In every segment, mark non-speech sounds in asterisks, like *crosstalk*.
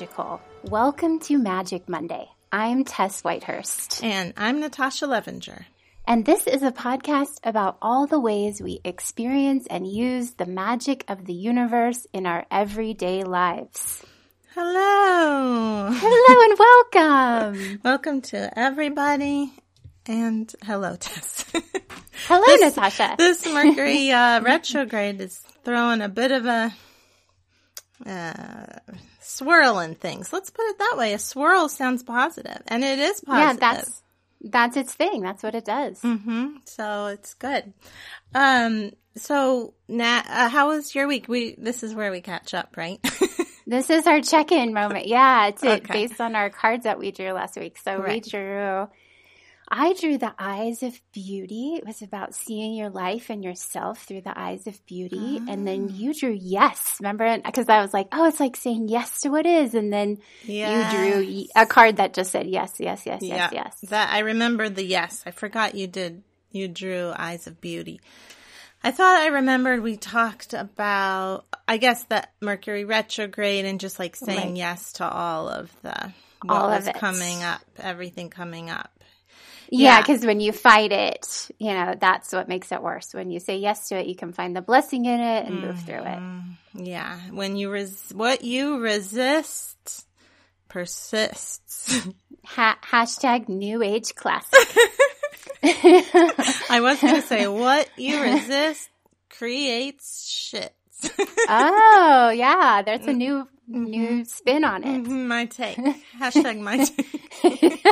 magical. Welcome to Magic Monday. I'm Tess Whitehurst. And I'm Natasha Levenger. And this is a podcast about all the ways we experience and use the magic of the universe in our everyday lives. Hello. Hello and welcome. *laughs* welcome to everybody. And hello, Tess. *laughs* Hello, this, Natasha. This Mercury *laughs* uh, retrograde is throwing a bit of a uh, swirl in things. Let's put it that way. A swirl sounds positive, and it is positive. Yeah, that's that's its thing. That's what it does. Mm-hmm. So it's good. Um. So, Nat, uh, how was your week? We this is where we catch up, right? *laughs* this is our check-in moment. Yeah, it's Okay. based on our cards that we drew last week. So we drew. I drew the eyes of beauty. It was about seeing your life and yourself through the eyes of beauty. And then Ah. you drew yes. Remember? Because I was like, oh, it's like saying yes to what is. And then you drew a card that just said yes, yes, yes, yes, yes. That I remember the yes. I forgot you did. You drew eyes of beauty. I thought I remembered we talked about. I guess that Mercury retrograde and just like saying Right. yes to all of the what All of was it. coming up, everything coming up. Yeah, Yeah. because when you fight it, you know, that's what makes it worse. When you say yes to it, you can find the blessing in it and move through it. Mm-hmm. Yeah, when you res- what you resist persists. Ha- hashtag new age classic. *laughs* *laughs* I was going to say what you resist creates shit. oh, yeah, there's a mm. new new mm-hmm. spin on it. Mm-hmm, my take. *laughs* Hashtag my take.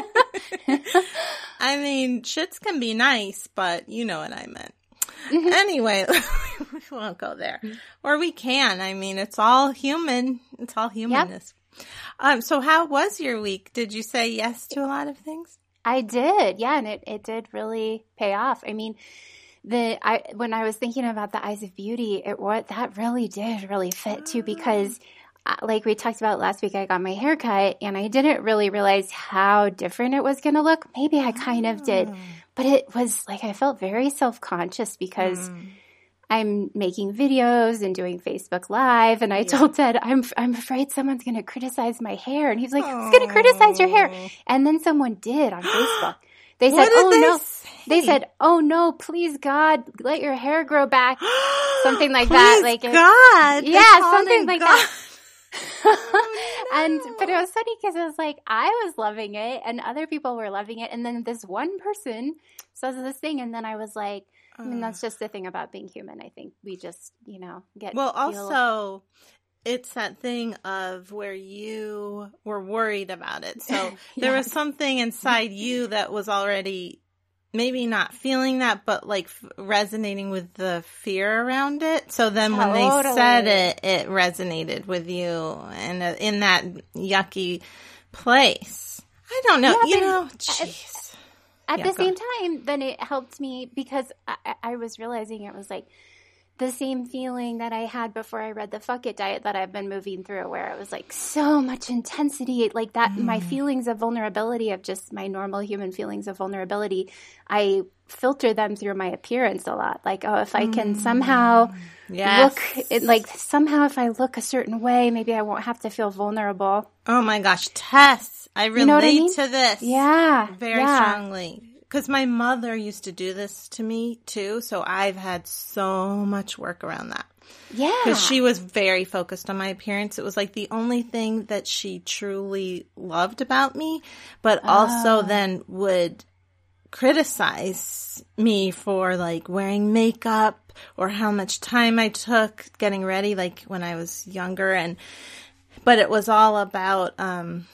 I mean, shits can be nice, but you know what I meant. Mm-hmm. Anyway, *laughs* we won't go there. Or we can. I mean, it's all human. It's all humanness. Um, so how was your week? Did you say yes to a lot of things? I did, yeah, and it, it did really pay off. I mean, the I when I was thinking about the eyes of beauty, it what that really did really fit too mm. because. Uh, Like we talked about last week, I got my hair cut and I didn't really realize how different it was going to look. Maybe I kind of did, but it was like I felt very self conscious because I'm making videos and doing Facebook Live, and I told Ted I'm I'm afraid someone's going to criticize my hair, and he's like, "Who's going to criticize your hair?" And then someone did on Facebook. *gasps* They said, "Oh they no." say? They said, "Oh no, please God, let your hair grow back." *gasps* Something like that, like God. Yeah, something like God. that. *laughs* Oh, and but it was funny because it was like I was loving it, and other people were loving it, and then this one person says this thing, and then I was like. I mean, that's just the thing about being human. I think we just, you know, get Well, also, it's that thing of where you were worried about it. So *laughs* there was something inside you that was already maybe not feeling that, but like f- resonating with the fear around it. So then when they said it, it resonated with you and uh, in that yucky place. I don't know. Yeah, you know, jeez. at Yeah, the same time, then it helped me because I- I was realizing it was like the same feeling that I had before I read the fuck it diet that I've been moving through, where it was like so much intensity, like that. My Mm. feelings of vulnerability, of just my normal human feelings of vulnerability, I filter them through my appearance a lot. Like, oh, if I can somehow Mm. Yes. look it, like somehow if I look a certain way, maybe I won't have to feel vulnerable. Oh my gosh, Tess, I relate know I mean? to this. Yeah, very yeah. strongly because my mother used to do this to me too so i've had so much work around that. Yeah, because she was very focused on my appearance. It was like the only thing that she truly loved about me but Oh. also then would criticize me for like wearing makeup or how much time i took getting ready like when i was younger and but it was all about um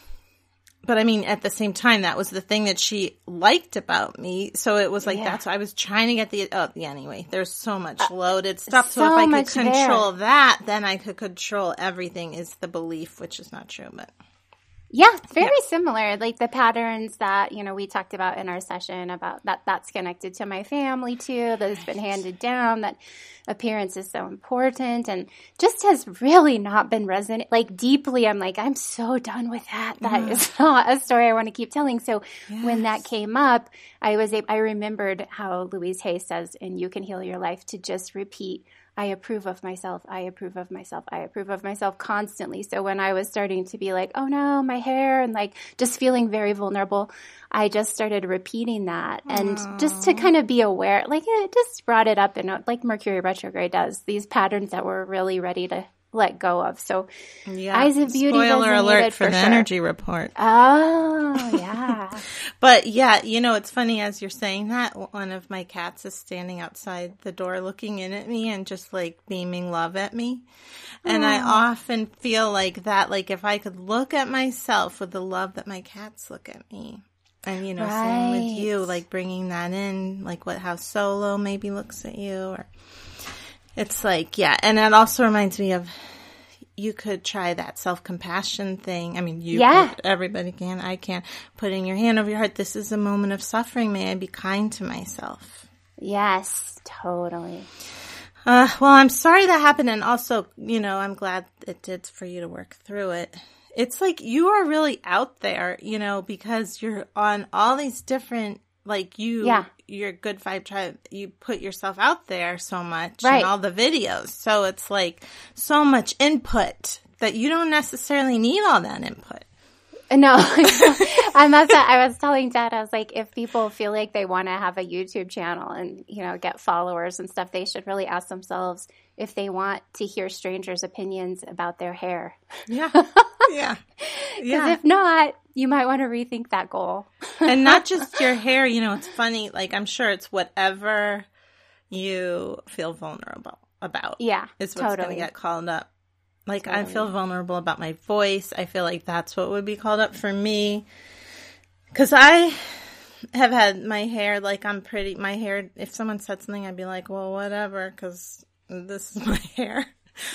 but I mean, at the same time, that was the thing that she liked about me. So it was like, Yeah. that's why I was trying to get the, oh, yeah, anyway, there's so much loaded stuff. So, Uh, so if I could control that, then I could control everything is the belief, which is not true, but Yeah, very similar. Like the patterns that, you know, we talked about in our session about that that's connected to my family too, that has been handed down, that appearance is so important and just has really not been resonant like deeply. I'm like, I'm so done with that. That is *laughs* not a story I want to keep telling. So when that came up, I was, a- I remembered how Louise Hay says, and you can heal your life to just repeat, I approve of myself. I approve of myself. I approve of myself constantly. So when I was starting to be like, oh no, my hair and like just feeling very vulnerable, I just started repeating that and Aww. just to kind of be aware, like it just brought it up and like Mercury retrograde does these patterns that we're really ready to let go of. So yeah. Eyes of Beauty Spoiler alert for, for the sure. energy report. Oh, *laughs* yeah. But yeah, you know, it's funny as you're saying that, one of my cats is standing outside the door looking in at me and just like beaming love at me. And I oh. often feel like that, like if I could look at myself with the love that my cats look at me. And you know, same with you, like bringing that in, like what how solo maybe looks at you, or it's like yeah, and it also reminds me of you could try that self compassion thing. I mean, you, Yeah. could, everybody can, I can. Putting your hand over your heart. This is a moment of suffering. May I be kind to myself. yes, totally. Uh, well, I'm sorry that happened, and also, you know, I'm glad it did for you to work through it. It's like you are really out there, you know, because you're on all these different, like you, Yeah. your good vibe tribe. You put yourself out there so much Right. in all the videos, so it's like so much input that you don't necessarily need all that input. *laughs* No, *laughs* I must. I was telling Dad, I was like, if people feel like they want to have a YouTube channel and you know get followers and stuff, they should really ask themselves if they want to hear strangers' opinions about their hair. Yeah, *laughs* yeah, Because yeah. if not, you might want to rethink that goal. *laughs* and not just your hair. You know, it's funny. Like I'm sure it's whatever you feel vulnerable about. Yeah, is what's going totally. to get called up. Like I feel vulnerable about my voice. I feel like that's what would be called up for me. Cuz I have had my hair like I'm pretty my hair if someone said something I'd be like, "Well, whatever cuz this is my *laughs* hair."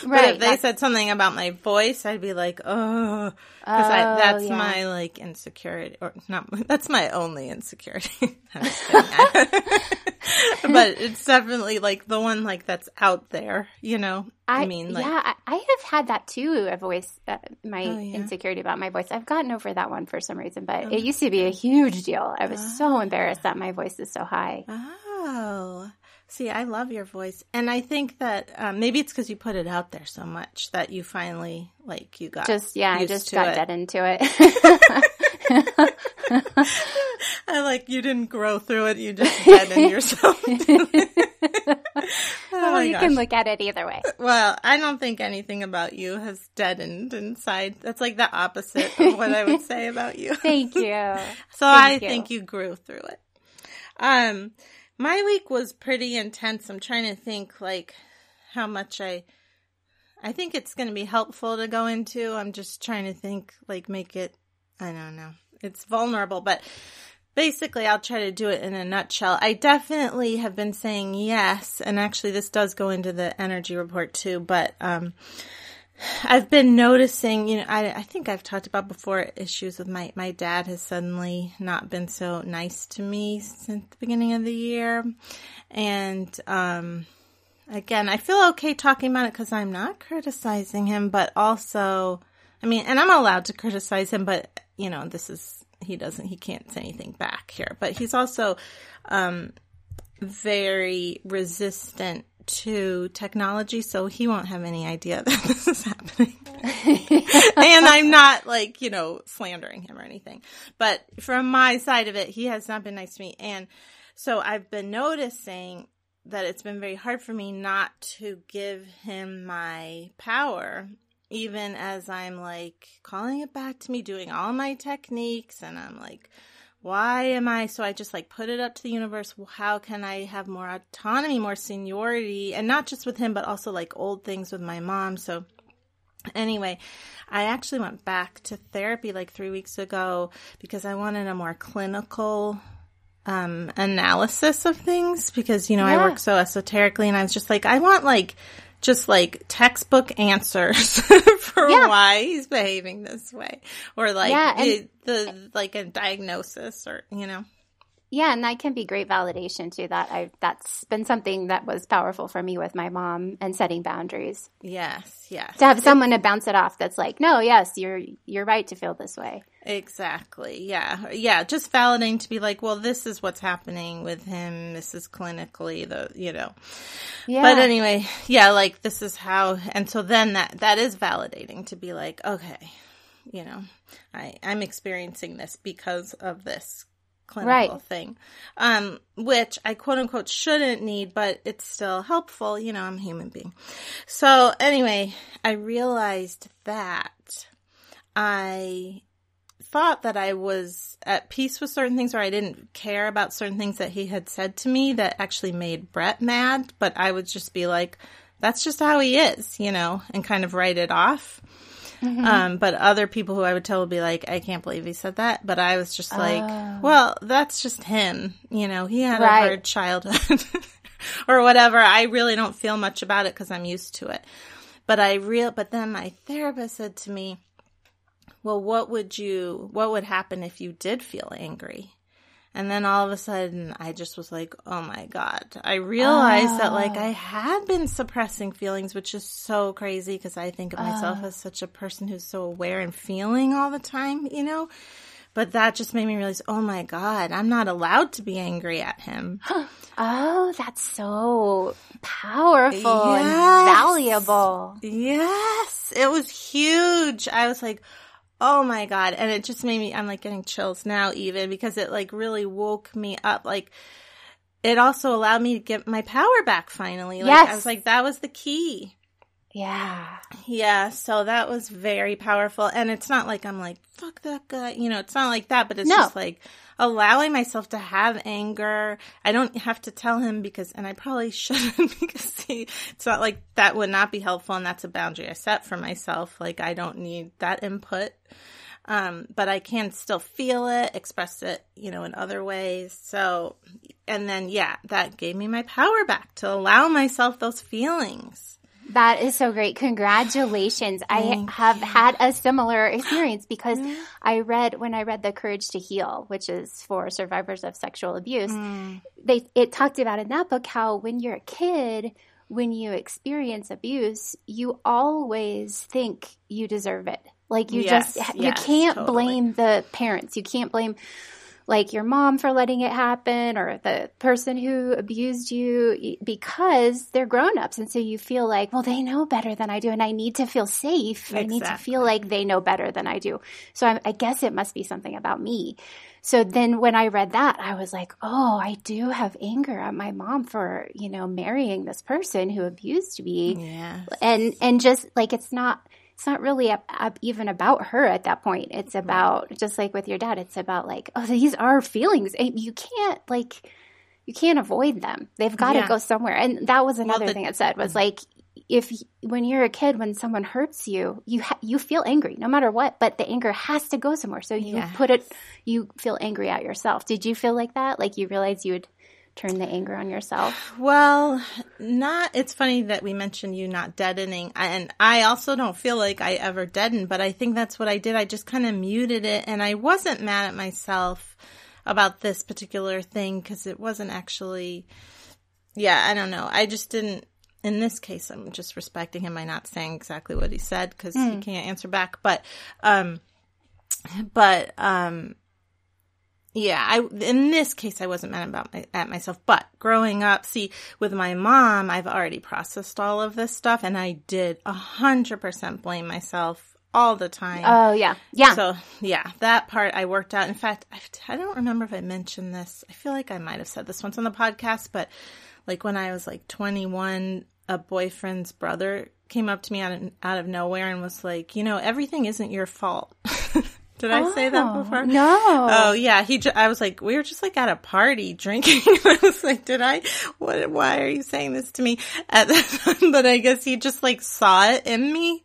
But Right, if they said something about my voice, I'd be like, "Oh, cuz Oh, that's yeah. my like insecurity or not *laughs* that's my only insecurity." *laughs* I'm just kidding. but it's definitely like the one like that's out there, you know. I, mean, like, yeah, I, I have had that too. A voice, uh, my Oh, yeah. insecurity about my voice. I've gotten over that one for some reason, but it used to be a huge deal. I was so embarrassed that my voice is so high. Oh, see, I love your voice, and I think that um, maybe it's because you put it out there so much that you finally like you got Just yeah, I just got it. dead into it. *laughs* I like you didn't grow through it; you just *laughs* deadened yourself. *laughs* oh well, you gosh. can look at it either way. Well, I don't think anything about you has deadened inside. That's like the opposite of what I would say about you. Thank you. So I you. think you grew through it. Um, my week was pretty intense. I'm trying to think like how much I. I think it's going to be helpful to go into. I'm just trying to think like make it. I don't know. It's vulnerable, but basically I'll try to do it in a nutshell. I definitely have been saying yes, and actually this does go into the energy report too, but um I've been noticing, you know, I, I think I've talked about before issues with my, my dad has suddenly not been so nice to me since the beginning of the year. And, um, again, I feel okay talking about it because I'm not criticizing him, but also, I mean, and I'm allowed to criticize him, but, you know, this is, he doesn't, he can't say anything back here, but he's also, um, very resistant to technology, so he won't have any idea *laughs* that this is happening. *laughs* and I'm not like, you know, slandering him or anything. But from my side of it, he has not been nice to me. And so I've been noticing that it's been very hard for me not to give him my power, even as I'm like calling it back to me, doing all my techniques, and I'm like, why am I so I just like put it up to the universe. How can I have more autonomy more seniority? And not just with him but also like old things with my mom. So anyway I actually went back to therapy like 3 weeks ago because I wanted a more clinical um analysis of things because you know I work so esoterically and I was just like I want like just like textbook answers *laughs* for Yeah. why he's behaving this way or like Yeah, and- the like a diagnosis or you know Yeah, and that can be great validation too. That I that's been something that was powerful for me with my mom and setting boundaries. yes yes To have someone to bounce it off that's like, no, yes, you're you're right to feel this way. Exactly. Yeah. Yeah. Just validating to be like, well, this is what's happening with him. This is clinically the, you know. Yeah. But anyway, yeah, like this is how, and so then that, that is validating to be like, okay, you know, I, I'm experiencing this because of this clinical right. thing. Um, which I quote unquote shouldn't need, but it's still helpful. You know, I'm a human being. So anyway, I realized that I thought that I was at peace with certain things or I didn't care about certain things that he had said to me that actually made Brett mad, but I would just be like, that's just how he is, you know, and kind of write it off. Mm-hmm. Um, but other people who I would tell would be like, I can't believe he said that. But I was just like, oh. well, that's just him. You know, he had right. a hard childhood *laughs* or whatever. I really don't feel much about it because I'm used to it. But I real, but then my therapist said to me, well, what would you, what would happen if you did feel angry? And then all of a sudden, I just was like, oh my God. I realized oh. that like ah. I had been suppressing feelings, which is so crazy because I think of myself oh. as such a person who's so aware and feeling all the time, you know? But that just made me realize, oh my God, I'm not allowed to be angry at him. *gasps* oh, that's so powerful yes. and valuable. Yes. It was huge. I was like, Oh my God. And it just made me, I'm like getting chills now even because it like really woke me up. Like it also allowed me to get my power back finally. Like yes. I was like, that was the key. Yeah. Yeah. So that was very powerful. And it's not like I'm like, fuck that guy. You know, it's not like that, but it's no. just like allowing myself to have anger. I don't have to tell him because, and I probably *laughs* shouldn't because he, it's not like that would not be helpful. And that's a boundary I set for myself. Like I don't need that input. Um, but I can still feel it, express it, you know, in other ways. So, and then, yeah, that gave me my power back to allow myself those feelings. That is so great. Congratulations. Thank I have you. had a similar experience *gasps* because mm. I read when I read The Courage to Heal, which is for survivors of sexual abuse. Mm. They it talked about in that book how when you're a kid, when you experience abuse, you always think you deserve it. Like you yes, just you can't totally. blame the parents. You can't blame like your mom for letting it happen or the person who abused you because they're grown-ups. And so you feel like well they know better than i do and i need to feel safe. Exactly. i need to feel like they know better than i do. So I, I guess it must be something about me. So then when i read that i was like oh i do have anger at my mom for you know marrying this person who abused me. Yes. and and just like it's not it's not really a, a, even about her at that point. It's about just like with your dad. It's about like, oh, these are feelings. You can't like, you can't avoid them. They've got to go somewhere. And that was another well, the, thing it said was mm-hmm. like, if when you're a kid, when someone hurts you, you ha- you feel angry no matter what, but the anger has to go somewhere. So you yes. put it, you feel angry at yourself. Did you feel like that? Like you realized you would turn the anger on yourself? Well, not, it's funny that we mentioned you not deadening. And I also don't feel like I ever deadened, but I think that's what I did. I just kind of muted it and I wasn't mad at myself about this particular thing because it wasn't actually, yeah, I don't know. I just didn't, in this case, I'm just respecting him by not saying exactly what he said because mm. he hmm. can't answer back. But, um, but, um, yeah, I in this case I wasn't mad about my, at myself, but growing up, see, with my mom, I've already processed all of this stuff, and I did a hundred percent blame myself all the time. Oh yeah, yeah. So yeah, that part I worked out. In fact, I, I don't remember if I mentioned this. I feel like I might have said this once on the podcast, but like when I was like 21, a boyfriend's brother came up to me out of, out of nowhere and was like, you know, everything isn't your fault. *laughs* Did I oh, say that oh, before? No. Oh yeah, he. Ju- I was like, we were just like at a party drinking. *laughs* I was like, did I? What? Why are you saying this to me at the time? But I guess he just like saw it in me,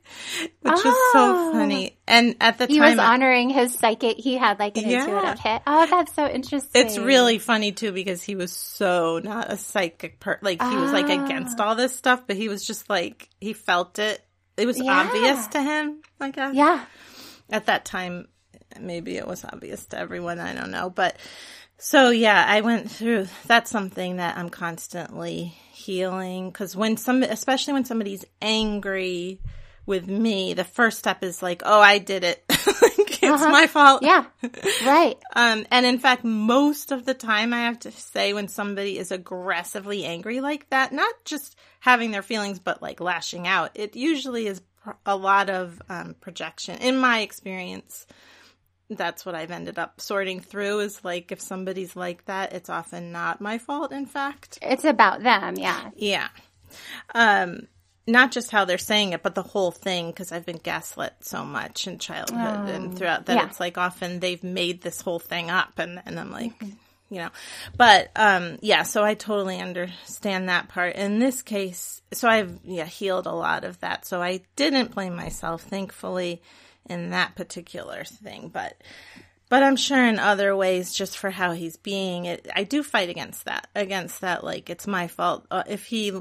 which oh. was so oh. funny. And at the he time, he was honoring his psychic. He had like an yeah. intuitive hit. Oh, that's so interesting. It's really funny too because he was so not a psychic per. Like he was like against all this stuff, but he was just like he felt it. It was yeah. obvious to him. I guess. Yeah. At that time, maybe it was obvious to everyone. I don't know. But so yeah, I went through, that's something that I'm constantly healing. Cause when some, especially when somebody's angry with me, the first step is like, oh, I did it. *laughs* it's uh-huh. my fault. Yeah. Right. *laughs* um, and in fact, most of the time I have to say when somebody is aggressively angry like that, not just having their feelings, but like lashing out, it usually is a lot of um, projection in my experience that's what I've ended up sorting through is like if somebody's like that, it's often not my fault, in fact. It's about them, yeah. Yeah. Um, not just how they're saying it, but the whole thing, because I've been gaslit so much in childhood and oh, throughout that yeah. it's like often they've made this whole thing up and, and I'm like, mm-hmm. you know, but, um, yeah, so I totally understand that part. In this case, so I've, yeah, healed a lot of that. So I didn't blame myself, thankfully in that particular thing, but but I'm sure in other ways, just for how he's being, it, I do fight against that. Against that, like it's my fault. Uh, if he,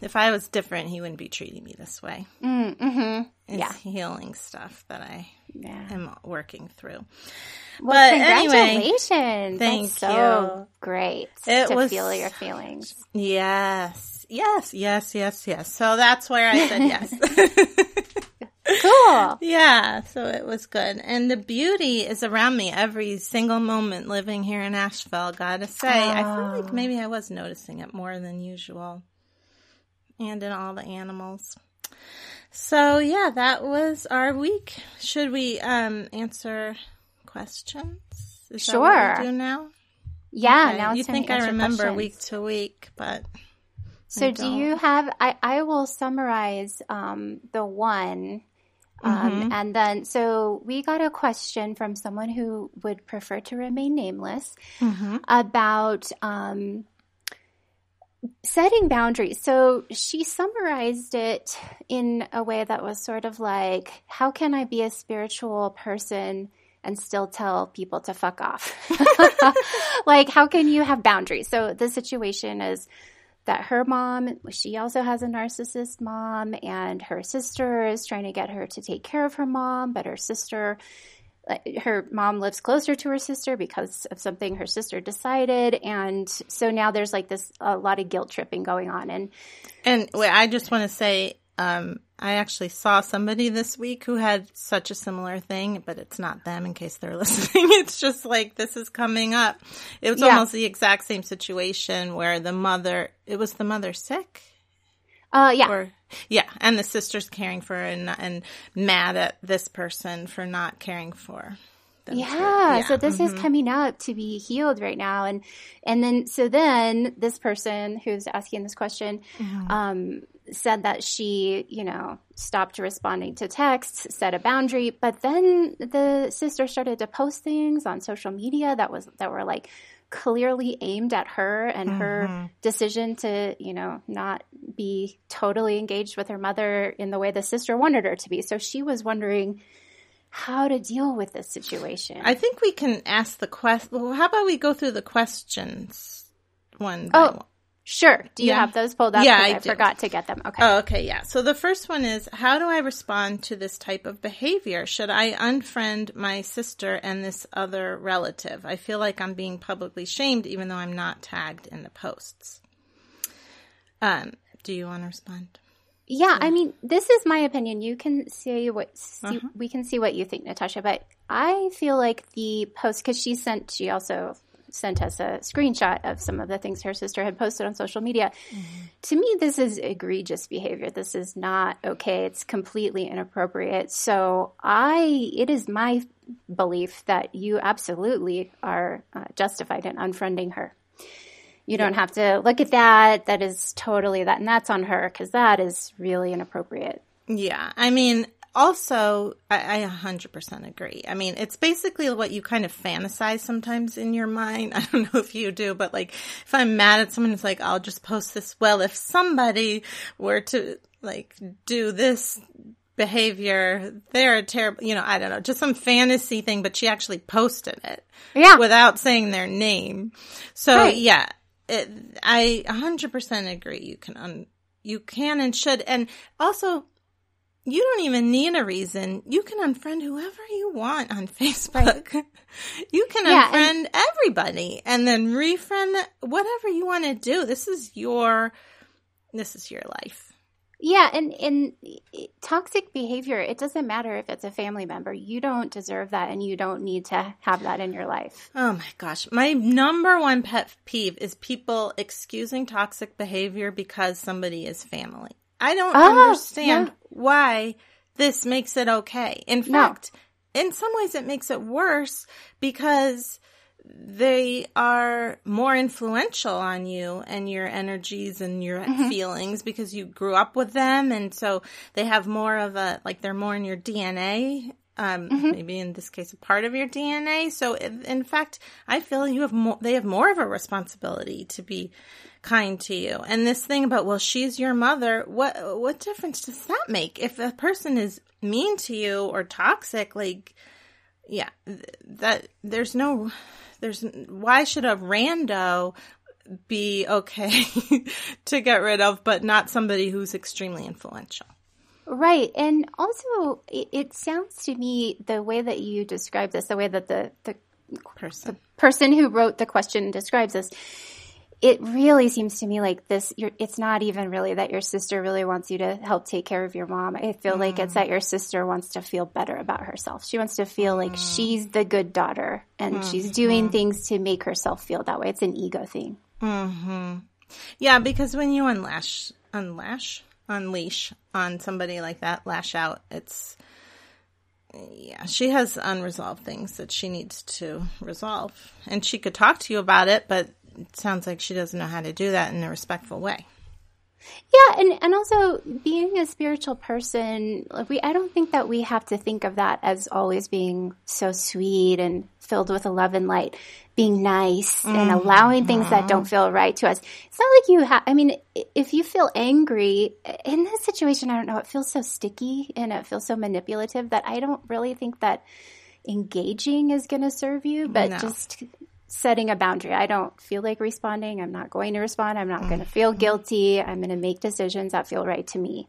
if I was different, he wouldn't be treating me this way. Mm, hmm It's yeah, healing stuff that I yeah. am working through. Well, but congratulations! Anyway, thank That's so you. Great it to was, feel your feelings. Yes, yes, yes, yes, yes. So that's where I said yes. *laughs* Cool. yeah, so it was good. And the beauty is around me every single moment living here in Asheville, gotta say. Oh. I feel like maybe I was noticing it more than usual. And in all the animals. So yeah, that was our week. Should we um answer questions? Is sure. do now? Yeah, okay. now you think I remember questions. week to week, but so do you have I, I will summarize um, the one um, mm-hmm. And then, so we got a question from someone who would prefer to remain nameless mm-hmm. about um, setting boundaries. So she summarized it in a way that was sort of like, how can I be a spiritual person? and still tell people to fuck off. *laughs* *laughs* like, how can you have boundaries? So the situation is that her mom, she also has a narcissist mom, and her sister is trying to get her to take care of her mom, but her sister, her mom lives closer to her sister because of something her sister decided, and so now there's like this a lot of guilt tripping going on, and and I just want to say um, I actually saw somebody this week who had such a similar thing, but it's not them in case they're *laughs* listening. It's just like this is coming up. It was yeah. almost the exact same situation where the mother, it was the mother sick. Uh, yeah. Or, yeah. And the sister's caring for and, and mad at this person for not caring for yeah, yeah, so this mm-hmm. is coming up to be healed right now and and then so then this person who's asking this question mm-hmm. um, said that she, you know, stopped responding to texts, set a boundary, but then the sister started to post things on social media that was that were like clearly aimed at her and mm-hmm. her decision to, you know, not be totally engaged with her mother in the way the sister wanted her to be. So she was wondering how to deal with this situation. I think we can ask the question. Well, how about we go through the questions one oh, one? Sure. Do you yeah. have those pulled up? Yeah, I, I forgot to get them. Okay. Oh, okay. Yeah. So the first one is how do I respond to this type of behavior? Should I unfriend my sister and this other relative? I feel like I'm being publicly shamed even though I'm not tagged in the posts. Um, do you want to respond? Yeah, I mean, this is my opinion. You can see what see, uh-huh. we can see what you think, Natasha. But I feel like the post because she sent, she also sent us a screenshot of some of the things her sister had posted on social media. Mm-hmm. To me, this is egregious behavior. This is not okay. It's completely inappropriate. So I, it is my belief that you absolutely are uh, justified in unfriending her. You don't have to look at that. That is totally that, and that's on her because that is really inappropriate. Yeah. I mean, also, I, I 100% agree. I mean, it's basically what you kind of fantasize sometimes in your mind. *laughs* I don't know if you do, but like, if I'm mad at someone, it's like, I'll just post this. Well, if somebody were to like do this behavior, they're a terrible, you know, I don't know, just some fantasy thing, but she actually posted it. Yeah. Without saying their name. So right. yeah, it, I 100% agree. You can, un, you can and should. And also, you don't even need a reason. You can unfriend whoever you want on *laughs* Facebook. Right. *laughs* you can yeah, unfriend and- everybody and then refriend whatever you want to do. This is your, this is your life. Yeah, and in toxic behavior, it doesn't matter if it's a family member. You don't deserve that and you don't need to have that in your life. Oh my gosh. My number one pet peeve is people excusing toxic behavior because somebody is family. I don't oh, understand yeah. why this makes it okay. In fact, no. in some ways it makes it worse because they are more influential on you and your energies and your mm-hmm. feelings because you grew up with them and so they have more of a like they're more in your DNA um, mm-hmm. maybe in this case a part of your DNA so in fact I feel you have more they have more of a responsibility to be kind to you and this thing about well she's your mother what what difference does that make if a person is mean to you or toxic like yeah that there's no there's why should a rando be okay *laughs* to get rid of, but not somebody who's extremely influential? Right. And also, it, it, sounds to me the way that you describe this, the way that the, the person, the person who wrote the question describes this, it really seems to me like this it's not even really that your sister really wants you to help take care of your mom i feel mm. like it's that your sister wants to feel better about herself she wants to feel mm. like she's the good daughter and mm. she's doing mm. things to make herself feel that way it's an ego thing hmm yeah because when you unlash unlash unleash on somebody like that lash out it's yeah, she has unresolved things that she needs to resolve. And she could talk to you about it, but it sounds like she doesn't know how to do that in a respectful way. Yeah, and and also being a spiritual person, we I don't think that we have to think of that as always being so sweet and filled with love and light, being nice mm-hmm. and allowing things that don't feel right to us. It's not like you have. I mean, if you feel angry in this situation, I don't know. It feels so sticky and it feels so manipulative that I don't really think that engaging is going to serve you. But no. just setting a boundary. I don't feel like responding. I'm not going to respond. I'm not mm. going to feel guilty. I'm going to make decisions that feel right to me.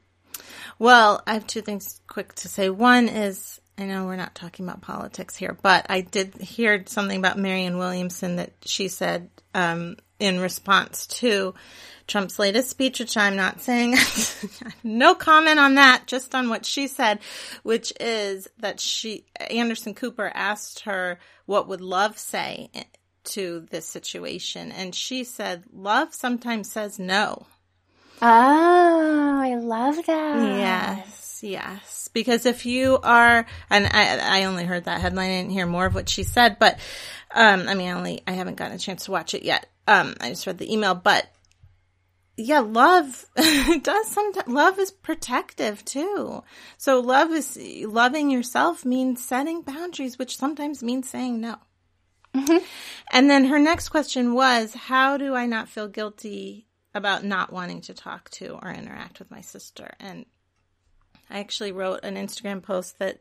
Well, I have two things quick to say. One is I know we're not talking about politics here, but I did hear something about Marianne Williamson that she said um, in response to Trump's latest speech, which I'm not saying, *laughs* no comment on that, just on what she said, which is that she, Anderson Cooper asked her what would love say to this situation. And she said, love sometimes says no. Oh, I love that. Yes, yes. Because if you are, and I, I only heard that headline, I didn't hear more of what she said, but, um, I mean, I only, I haven't gotten a chance to watch it yet. Um, I just read the email, but yeah, love *laughs* does sometimes, love is protective too. So love is, loving yourself means setting boundaries, which sometimes means saying no. Mm-hmm. And then her next question was, how do I not feel guilty about not wanting to talk to or interact with my sister? And I actually wrote an Instagram post that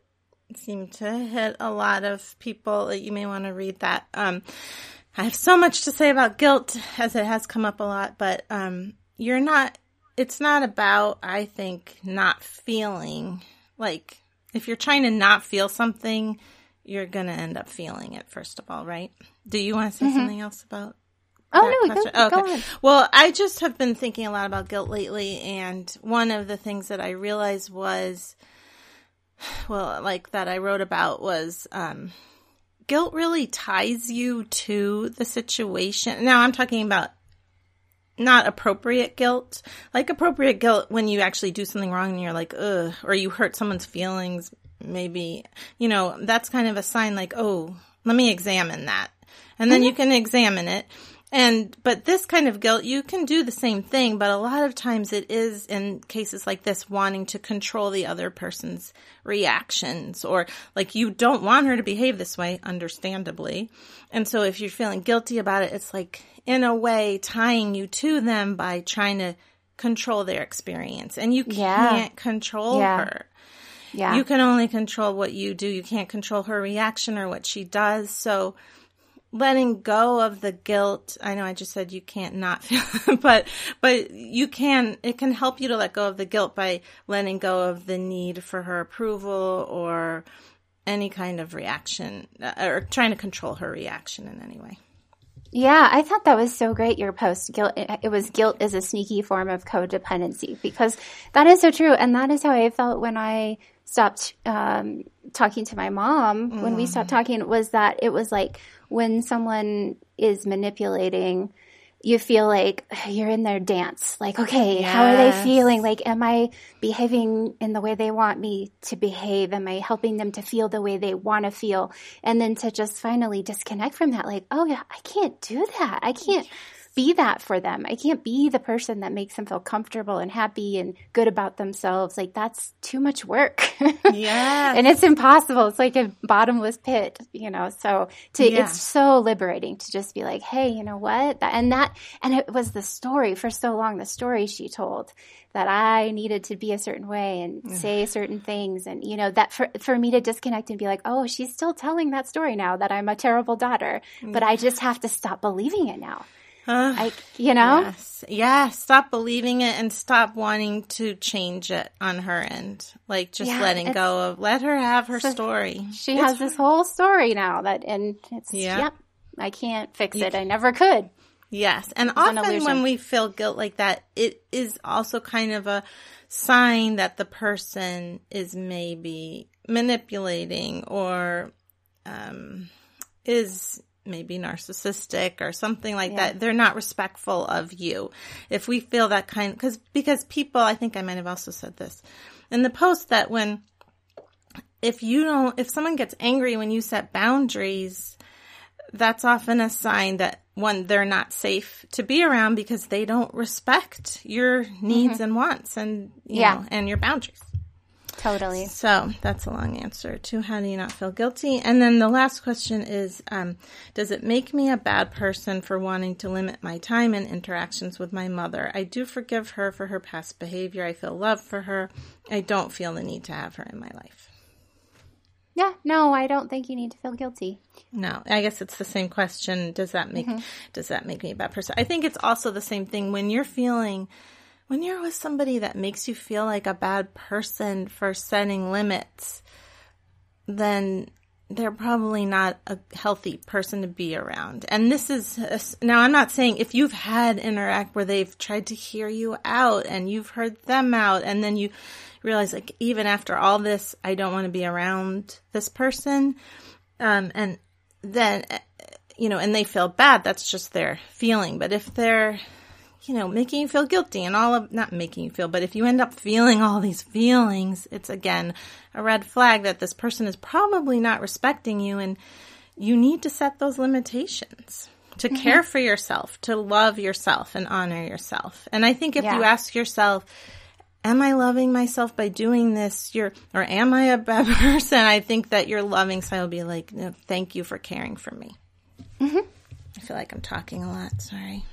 seemed to hit a lot of people. That you may want to read that. Um, I have so much to say about guilt as it has come up a lot, but um, you're not, it's not about, I think, not feeling like if you're trying to not feel something, you're to end up feeling it, first of all, right? Do you want to say mm-hmm. something else about? Oh no, go, okay. go on. Well, I just have been thinking a lot about guilt lately, and one of the things that I realized was, well, like that I wrote about was, um, guilt really ties you to the situation. Now I'm talking about not appropriate guilt, like appropriate guilt when you actually do something wrong and you're like, ugh, or you hurt someone's feelings, maybe, you know, that's kind of a sign like, oh, let me examine that. And then mm-hmm. you can examine it. And, but this kind of guilt, you can do the same thing, but a lot of times it is in cases like this wanting to control the other person's reactions or like you don't want her to behave this way, understandably. And so if you're feeling guilty about it, it's like in a way tying you to them by trying to control their experience and you can't yeah. control yeah. her. Yeah. You can only control what you do. You can't control her reaction or what she does. So letting go of the guilt. I know I just said you can't not *laughs* feel, but, but you can, it can help you to let go of the guilt by letting go of the need for her approval or any kind of reaction uh, or trying to control her reaction in any way. Yeah, I thought that was so great. Your post guilt. It was guilt is a sneaky form of codependency because that is so true, and that is how I felt when I stopped um, talking to my mom. Mm. When we stopped talking, was that it was like when someone is manipulating you feel like *sighs* you're in their dance. Like, okay, yes. how are they feeling? Like, am I behaving in the way they want me to behave? Am I helping them to feel the way they want to feel? And then to just finally disconnect from that, like, oh yeah, I can't do that. I can't be that for them. I can't be the person that makes them feel comfortable and happy and good about themselves. Like that's too much work. *laughs* Yeah. and it's impossible. It's like a bottomless pit, you know. So to yeah. it's so liberating to just be like, "Hey, you know what?" and that and it was the story for so long the story she told that I needed to be a certain way and mm. say certain things and you know that for for me to disconnect and be like, "Oh, she's still telling that story now that I'm a terrible daughter." Mm. But I just have to stop believing it now. Like, you know? Yes. Yeah. Stop believing it and stop wanting to change it on her end. Like just yeah, letting go of, let her have her so story. She it's has this whole story now that, and it's, yeah. yep, I can't fix it. I never could. Yes. And it's often when we feel guilt like that, it is also kind of a sign that the person is maybe manipulating or, um, is maybe narcissistic or something like yeah. that. They're not respectful of you. If we feel that kind, because because people, I think I might have also said this in the post that when if you don't, if someone gets angry when you set boundaries, that's often a sign that one they're not safe to be around because they don't respect your needs mm-hmm. and wants and yeah know, and your boundaries. Totally. So that's a long answer to how do you not feel guilty? And then the last question is, um, does it make me a bad person for wanting to limit my time and interactions with my mother? I do forgive her for her past behavior. I feel love for her. I don't feel the need to have her in my life. Yeah, no, I don't think you need to feel guilty. No, I guess it's the same question. Does that make mm-hmm. does that make me a bad person? I think it's also the same thing when you're feeling when you're with somebody that makes you feel like a bad person for setting limits, then they're probably not a healthy person to be around. And this is a, now I'm not saying if you've had interact where they've tried to hear you out and you've heard them out and then you realize like even after all this I don't want to be around this person um and then you know and they feel bad that's just their feeling but if they're you know, making you feel guilty and all of, not making you feel, but if you end up feeling all these feelings, it's again a red flag that this person is probably not respecting you and you need to set those limitations to mm-hmm. care for yourself, to love yourself and honor yourself. And I think if yeah. you ask yourself, am I loving myself by doing this? You're, or am I a bad *laughs* person? I think that your loving side will be like, no, thank you for caring for me. Mm-hmm. I feel like I'm talking a lot. Sorry.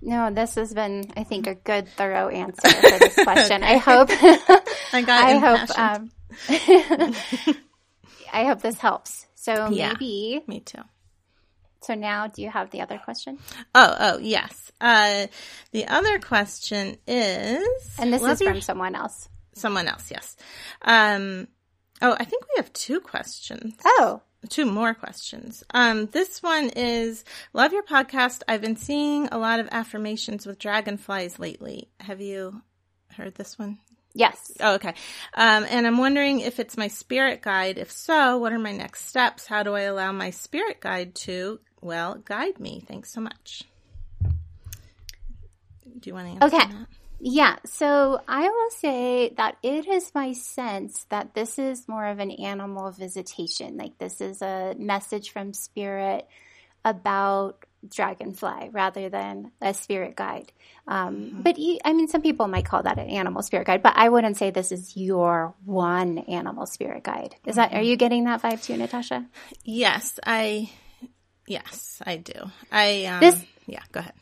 No, this has been, I think, a good, thorough answer for this *laughs* question. I hope. *laughs* I got. I hope. Um, *laughs* I hope this helps. So yeah, maybe me too. So now, do you have the other question? Oh, oh, yes. Uh, the other question is, and this is from someone else. Someone else, yes. Um, oh, I think we have two questions. Oh, two more questions. Um, this one is love your podcast. I've been seeing a lot of affirmations with dragonflies lately. Have you heard this one? Yes. Oh, okay. Um, and I'm wondering if it's my spirit guide. If so, what are my next steps? How do I allow my spirit guide to, well, guide me? Thanks so much. Do you want to answer okay. that? Yeah, so I will say that it is my sense that this is more of an animal visitation. Like this is a message from spirit about dragonfly rather than a spirit guide. Um, mm-hmm. But you, I mean, some people might call that an animal spirit guide, but I wouldn't say this is your one animal spirit guide. Is that, are mm-hmm. you getting that vibe too, Natasha? Yes, I, yes, I do. I, um, this, yeah, go ahead.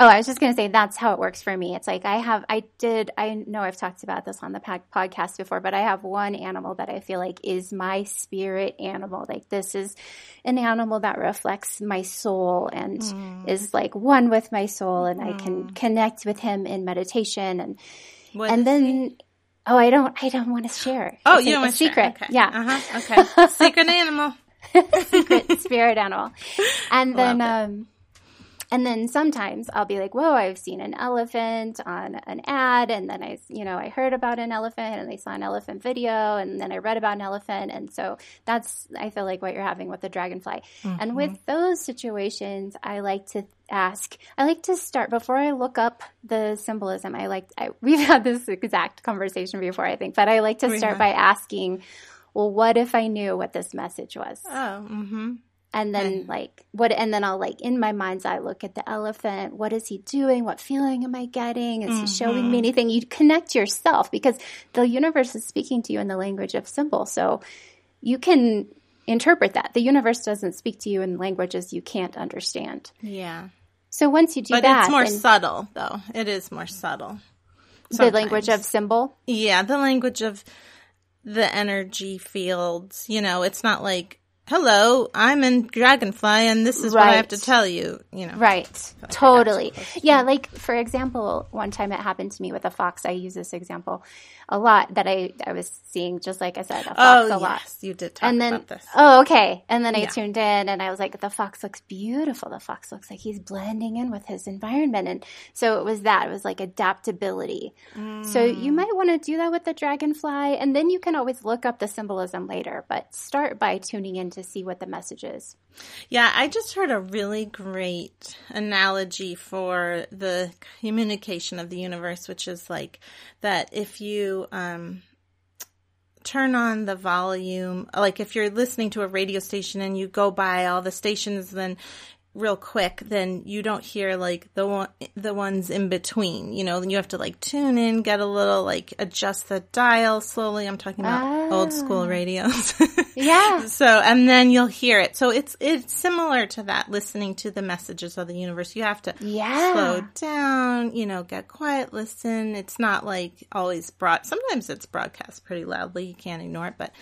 Oh, I was just going to say that's how it works for me. It's like I have, I did, I know I've talked about this on the podcast before, but I have one animal that I feel like is my spirit animal. Like this is an animal that reflects my soul and mm. is like one with my soul and mm. I can mm. connect with him in meditation and, what and then, he? oh, I don't, I don't want to share. Oh, it's you a, don't want to secret. Okay. Yeah. Uh-huh. Okay. *laughs* secret animal. *laughs* secret spirit animal. And then, um, And then sometimes I'll be like, whoa, I've seen an elephant on an ad. And then I, you know, I heard about an elephant and I saw an elephant video and then I read about an elephant. And so that's, I feel like what you're having with the dragonfly. Mm-hmm. And with those situations, I like to ask, I like to start before I look up the symbolism. I like, I, *laughs* we've had this exact conversation before, I think, but I like to start by asking, well, what if I knew what this message was? Oh, mm-hmm. And then like what and then I'll like in my mind's eye look at the elephant. What is he doing? What feeling am I getting? Is mm-hmm. he showing me mm-hmm. anything? You connect yourself because the universe is speaking to you in the language of symbol. So you can interpret that. The universe doesn't speak to you in languages you can't understand. Yeah. So once you do that. but that, it's more subtle though. It is more subtle. Sometimes. The language of symbol. Yeah, the language of the energy fields. You know, it's not like hello, I'm in Dragonfly and this is right. what I have to tell you, you know. Right. Totally. Yeah, like for example, one time it happened to me with a fox. I use this example a lot that I, I was seeing, just like I said, a fox oh, a yes, lot. you did talk and then, about this. Oh, okay. And then I yeah. tuned in and I was like, the fox looks beautiful. The fox looks like he's blending in with his environment. And so it was that. It was like adaptability. Mm. So you might want to do that with the dragonfly. And then you can always look up the symbolism later, but start by tuning in to see what the message is. Yeah, I just heard a really great analogy for the communication of the universe, which is like that if you um, turn on the volume, like if you're listening to a radio station and you go by all the stations, then real quick, then you don't hear like the one, the ones in between. You know, then you have to like tune in, get a little like adjust the dial slowly. I'm talking about ah. old school radios. *laughs* yeah. So and then you'll hear it. So it's it's similar to that listening to the messages of the universe. You have to yeah. slow down. You know, get quiet, listen. It's not like always brought. Sometimes it's broadcast pretty loudly. You can't ignore it, but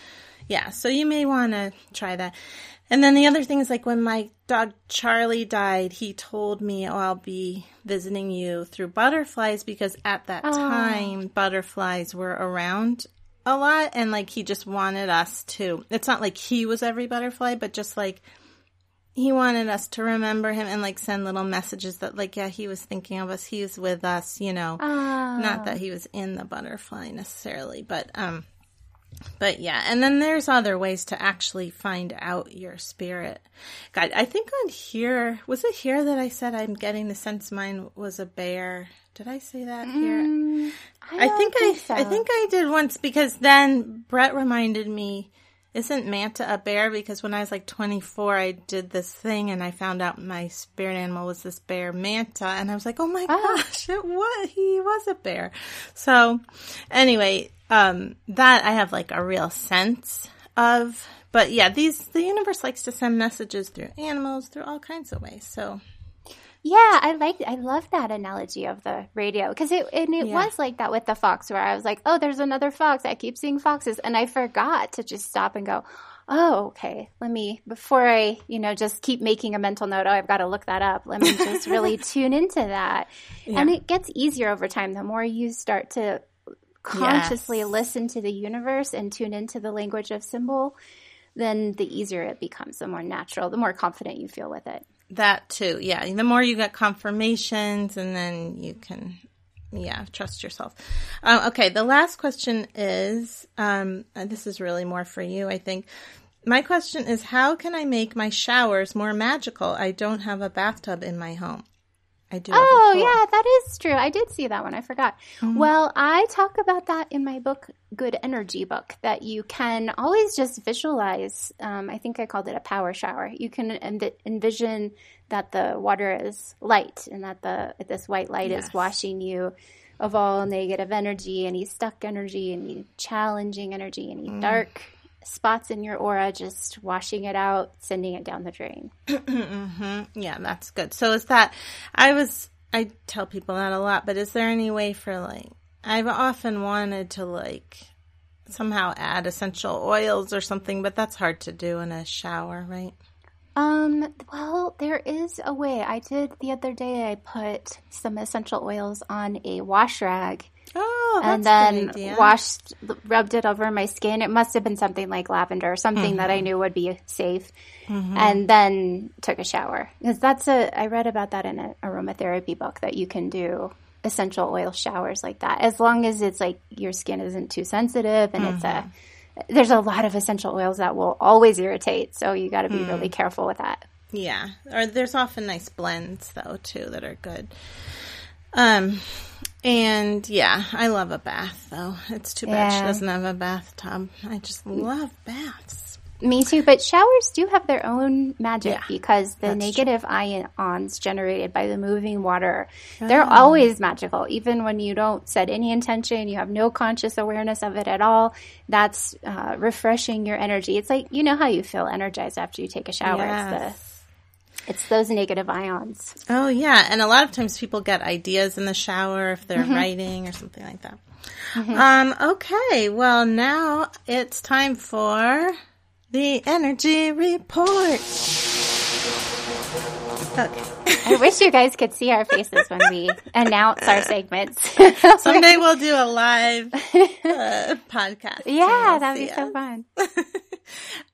yeah. So you may want to try that. And then the other thing is like when my dog Charlie died, he told me, "Oh, I'll be visiting you through butterflies because at that oh. time butterflies were around a lot and like he just wanted us to. It's not like he was every butterfly, but just like he wanted us to remember him and like send little messages that like yeah, he was thinking of us, he was with us, you know. Oh. Not that he was in the butterfly necessarily, but um but yeah, and then there's other ways to actually find out your spirit. God, I think on here, was it here that I said I'm getting the sense mine was a bear? Did I say that here? Mm, I, I, think, think I, so. I think I did once because then Brett reminded me, isn't Manta a bear? Because when I was like 24, I did this thing and I found out my spirit animal was this bear Manta, and I was like, oh my oh. gosh, it was he was a bear. So, anyway, um, that I have like a real sense of. But yeah, these the universe likes to send messages through animals, through all kinds of ways. So yeah, I like I love that analogy of the radio because it and it yeah. was like that with the fox where I was like, oh, there's another fox. I keep seeing foxes, and I forgot to just stop and go, oh, okay. Let me before I you know just keep making a mental note. Oh, I've got to look that up. Let me just really *laughs* tune into that, yeah. and it gets easier over time. The more you start to consciously yes. listen to the universe and tune into the language of symbol, then the easier it becomes, the more natural, the more confident you feel with it. That too, yeah. The more you get confirmations, and then you can, yeah, trust yourself. Um, okay, the last question is um, this is really more for you, I think. My question is How can I make my showers more magical? I don't have a bathtub in my home. I do. Oh, yeah, that is true. I did see that one. I forgot. Mm-hmm. Well, I talk about that in my book, Good Energy book, that you can always just visualize. Um, I think I called it a power shower. You can env- envision that the water is light and that the this white light yes. is washing you of all negative energy, any stuck energy, any challenging energy, any mm. dark spots in your aura, just washing it out, sending it down the drain. *clears throat* mm-hmm. Yeah, that's good. So is that, I was, I tell people that a lot, but is there any way for like, I've often wanted to like somehow add essential oils or something, but that's hard to do in a shower, right? Um, well, there is a way. I did the other day, I put some essential oils on a wash rag. Oh, Oh, and then washed, rubbed it over my skin. It must have been something like lavender, something that I Mm-hmm. knew would be safe. And then took a shower because that's a. I read about that in an aromatherapy book that you can do essential oil showers like that as long as it's like your skin isn't too sensitive and it's a. Mm-hmm. There's a lot of essential oils that will always irritate, so you got to be Mm. really careful with that. Yeah, or there's often nice blends though too that are good. Um, and yeah, I love a bath though. It's too bad she doesn't have a bathtub. I just love baths. Me too, but showers do have their own magic Yeah, because the negative ions generated by the moving water, they're always magical. Even when you don't set any intention, you have no conscious awareness of it at all. That's uh, refreshing your energy. It's like, you know how you feel energized after you take a shower. It's, the, it's those negative ions. Oh yeah, and a lot of times people get ideas in the shower if they're writing or something like that. Um, okay, well now it's time for the energy report. Okay. I wish you guys could see our faces when we announce our segments. *laughs* Someday we'll do a live uh, *laughs* podcast. yeah, that'd be see so fun. *laughs*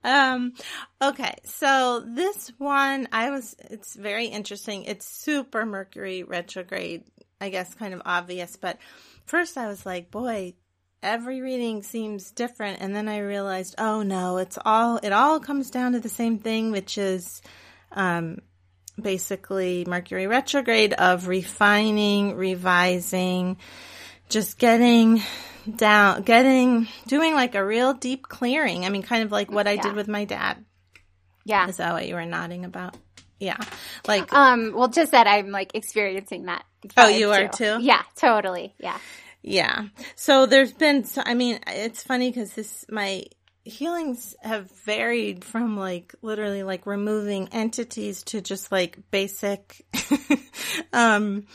Um, okay, so this one, I was, it's very interesting. It's super Mercury retrograde, I guess kind of obvious, but first I was like, boy, every reading seems different. And then I realized, oh no, it's all, it all comes down to the same thing, which is, um, basically Mercury retrograde of refining, revising, just getting down, getting, doing like a real deep clearing. I mean, kind of like what I Yeah. did with my dad. Yeah. Is that what you were nodding about? Yeah. Like, Um, well, just that I'm like experiencing that. Oh, you are too? Yeah, totally. Yeah. Yeah. So there's been, so, I mean, it's funny because this, my healings have varied from like literally like removing entities to just like basic, *laughs* um,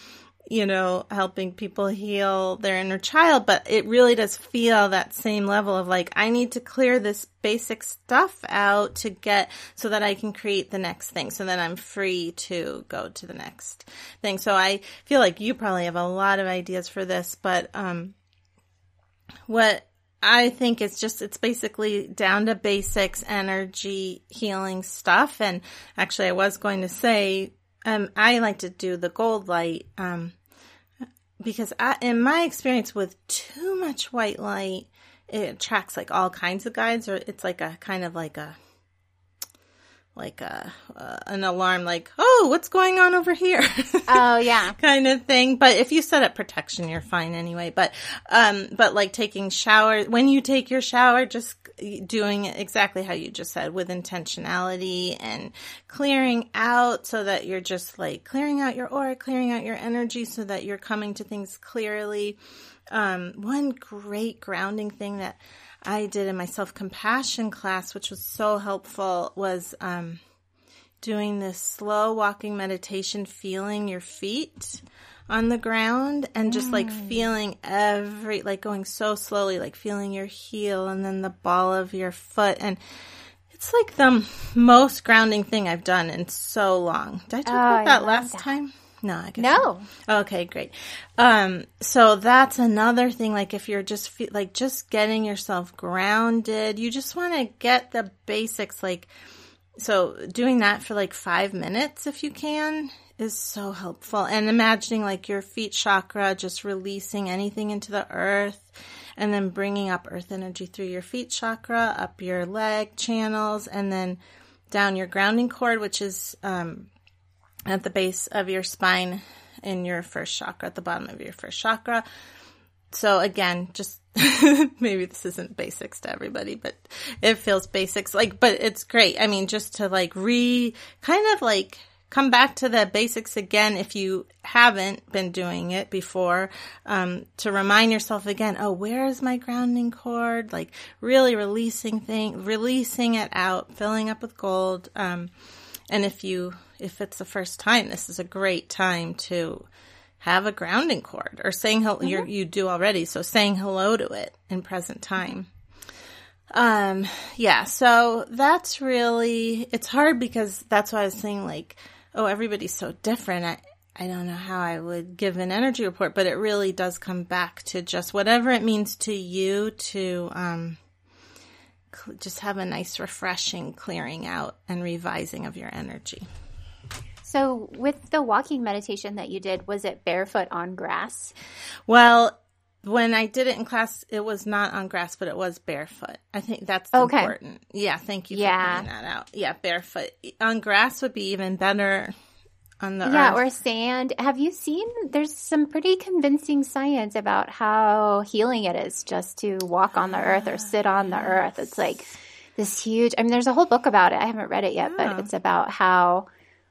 you know, helping people heal their inner child, but it really does feel that same level of like, I need to clear this basic stuff out to get so that I can create the next thing so that I'm free to go to the next thing. So I feel like you probably have a lot of ideas for this, but, um, what I think it's just, it's basically down to basics, energy, healing stuff. And actually I was going to say, um, I like to do the gold light, um, because I, in my experience with too much white light, it attracts like all kinds of guides or it's like a kind of like a, like a, uh, an alarm like, oh, what's going on over here? *laughs* Oh, yeah. *laughs* kind of thing. But if you set up protection, you're fine anyway. But, um, but like taking shower, when you take your shower, just doing exactly how you just said with intentionality and clearing out so that you're just like clearing out your aura, clearing out your energy so that you're coming to things clearly. Um, one great grounding thing that I did in my self compassion class, which was so helpful was, um, doing this slow walking meditation, feeling your feet on the ground and just like feeling every, like going so slowly, like feeling your heel and then the ball of your foot. And it's like the most grounding thing I've done in so long. Did I talk Oh, about I that last that. time? No, I guess No. Okay, great. Um, so that's another thing. Like if you're just fe- like just getting yourself grounded, you just want to get the basics. Like, so doing that for like five minutes if you can is so helpful. And imagining like your feet chakra, just releasing anything into the earth and then bringing up earth energy through your feet chakra, up your leg channels, and then down your grounding cord, which is, um, at the base of your spine in your first chakra, at the bottom of your first chakra. So again, just *laughs* maybe this isn't basics to everybody, but it feels basics like, but it's great. I mean, just to like re kind of like come back to the basics again if you haven't been doing it before, um, to remind yourself again, oh, where is my grounding cord? Like really releasing thing, releasing it out, filling up with gold. Um, and if you, if it's the first time, this is a great time to have a grounding cord or saying hello. you you do already. So saying hello to it in present time. Um, yeah. So that's really, it's hard because that's why I was saying like, oh, everybody's so different. I, I don't know how I would give an energy report, but it really does come back to just whatever it means to you to um, cl- just have a nice, refreshing clearing out and revising of your energy. So, with the walking meditation that you did, was it barefoot on grass? Well, when I did it in class, it was not on grass, but it was barefoot. I think that's Okay. important. Yeah, thank you for Yeah. pointing that out. Yeah, barefoot on grass would be even better. On the Yeah, earth. or sand. Have you seen? There's some pretty convincing science about how healing it is just to walk on the earth or ah, sit on the earth. It's like this huge. I mean, there's a whole book about it. I haven't read it yet, Oh. but it's about how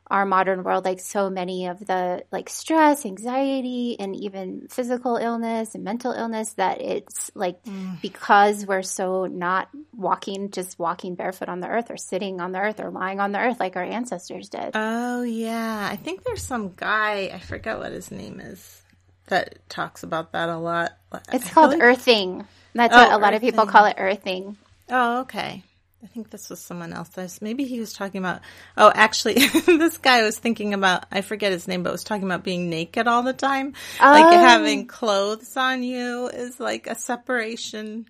our modern world, like so many of the like stress, anxiety, and even physical illness and mental illness, that it's like Mm. because we're so not walking, just walking barefoot on the earth or sitting on the earth or lying on the earth like our ancestors did. Oh yeah, I think there's some guy I forget what his name is that talks about that a lot. It's I called like- earthing. That's Oh, what a lot of people call it earthing. Oh, okay. I think this was someone else. Maybe he was talking about. Oh, actually, *laughs* this guy was thinking about. I forget his name, but was talking about being naked all the time. Like Oh. having clothes on you is like a separation